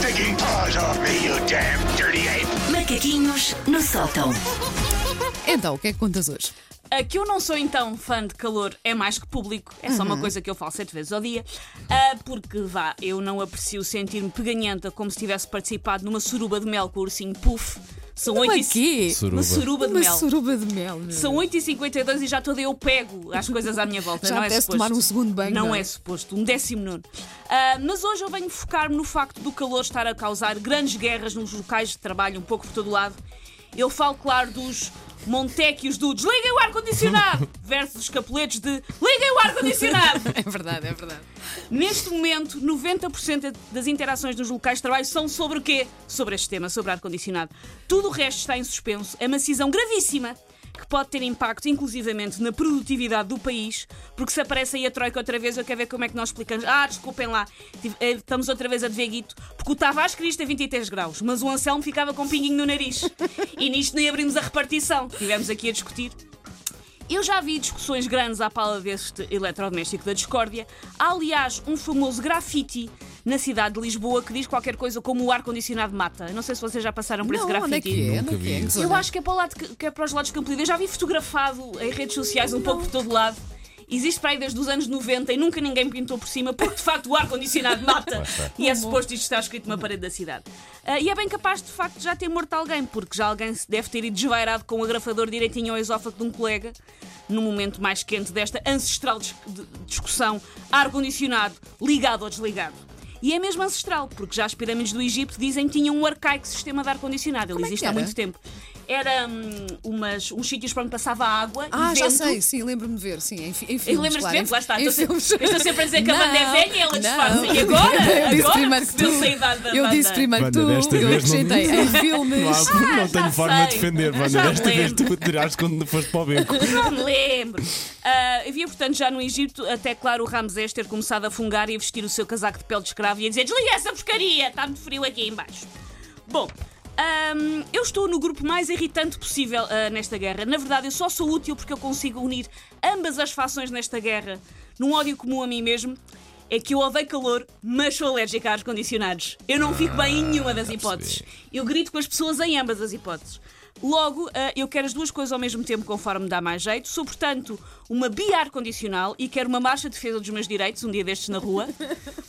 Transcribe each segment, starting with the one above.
stinking paws off me, you damn dirty ape! Macaquinhos no sótão. Então, o que é que contas hoje? Que eu não sou então fã de calor é mais que público, é só uma Uhum. coisa que eu falo sete vezes ao dia, Ah, porque vá, eu não aprecio sentir-me peganhenta como se tivesse participado numa suruba de mel com o ursinho puff. São oito e- quê? Uma suruba de Uma mel. suruba de mel. meu. São 8h52 e já toda eu pego as coisas à minha volta. Já não é apetece suposto. tomar um segundo banho, Não, não é? é suposto, um décimo nono. Ah, mas hoje eu venho focar-me no facto do calor estar a causar grandes guerras nos locais de trabalho, um pouco por todo lado. Eu falo, claro, dos Montequios do desliguem o ar-condicionado versus os capuletos de liguem o ar-condicionado. É verdade, é verdade. Neste momento, 90% das interações nos locais de trabalho são sobre o quê? Sobre este tema, sobre ar-condicionado. Tudo o resto está em suspenso. É uma decisão gravíssima que pode ter impacto, inclusivamente, na produtividade do país, porque se aparece aí a Troika outra vez, eu quero ver como é que nós explicamos. Ah, desculpem lá, eh, estamos outra vez a dever guito, porque o Tavares queria isto a 23 graus, mas o Anselmo ficava com um pinguinho no nariz. E nisto nem abrimos a repartição. Estivemos aqui a discutir. Eu já vi discussões grandes à pala deste eletrodoméstico da discórdia. Há, aliás, um famoso grafite na cidade de Lisboa que diz qualquer coisa como o ar-condicionado mata. Não sei se vocês já passaram por esse Não, onde é grafite. que é? Nunca é é? vi? Eu acho que é para, o lado que, que é para os lados de Campo Lido. Eu já vi fotografado em redes sociais um pouco por todo lado. Existe para aí desde os anos 90 e nunca ninguém me pintou por cima, porque de facto o ar-condicionado mata. E é suposto isto estar escrito numa parede da cidade. Ah, e é bem capaz de facto já ter morto alguém, porque já alguém se deve ter ido desvairado com o agrafador direitinho ao esófago de um colega, no momento mais quente desta ancestral dis- de- discussão ar-condicionado ligado ou desligado. E é mesmo ancestral, porque já as pirâmides do Egito dizem que tinham um arcaico sistema de ar-condicionado. Ele Como é existe há era? muito tempo. Era hum, umas, uns sítios para onde passava água Ah, e já vento. sei, sim, lembro-me de ver, sim, em, fi- em E filmes. lembras-te claro, de ver? Lá está. em Estou sempre, filmes. eu estou sempre a dizer que a banda é Não, velha e ela não. disfarça. E agora? Eu disse agora primeiro que tu. percebeu-se a idade da Eu banda. disse primeiro Wanda, tu, desta eu vez não acrescentei disse. em filmes. Não, há- Ah, não tenho forma de sei. defender, Wanda. Já me Desta vez tu tiraste quando foste para o beco. Não me lembro. Ah, havia, portanto, já no Egito, até claro, o Ramsés ter começado a fungar e a vestir o seu casaco de pele de escravo e a dizer: desliga essa porcaria, está muito frio aqui em baixo. Bom. Ahm, eu estou no grupo mais irritante possível ah, nesta guerra. Na verdade, eu só sou útil porque eu consigo unir ambas as fações nesta guerra num ódio comum a mim mesmo. É que eu odeio calor, mas sou alérgica a ar-condicionados. Eu não fico bem em nenhuma das já hipóteses. Eu grito com as pessoas em ambas as hipóteses. Logo, ah, eu quero as duas coisas ao mesmo tempo, conforme me dá mais jeito. Sou, portanto, uma bi-ar-condicional e quero uma marcha de defesa dos meus direitos, um dia destes na rua,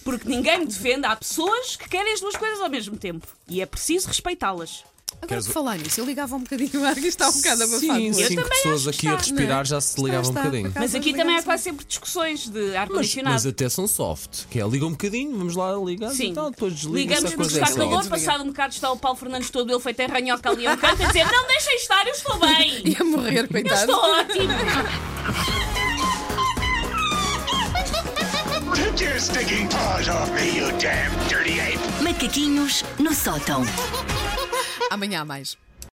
porque ninguém me defende. Há pessoas que querem as duas coisas ao mesmo tempo e é preciso respeitá-las. Agora, Queres- por falar nisso, eu ligava um bocadinho o ar que está um bocado abafado. Sim, hoje. cinco também pessoas aqui a está, respirar não é? já se ligava um bocadinho. Mas aqui também há quase sempre discussões de Mas, ar-condicionado. mas até são soft, que é liga um bocadinho, vamos lá ligar Sim. e tal, depois desliga Ligamos porque está é calor, passado um bocado está o Paulo Fernandes todo ele feito em ranhoca ali a um canto a dizer não deixem estar, eu estou bem. Ia morrer, Eu coitado. estou ótimo. Take your stinking paws off me, you damn dirty ape! Macaquinhos no sótão. Amanhã há mais.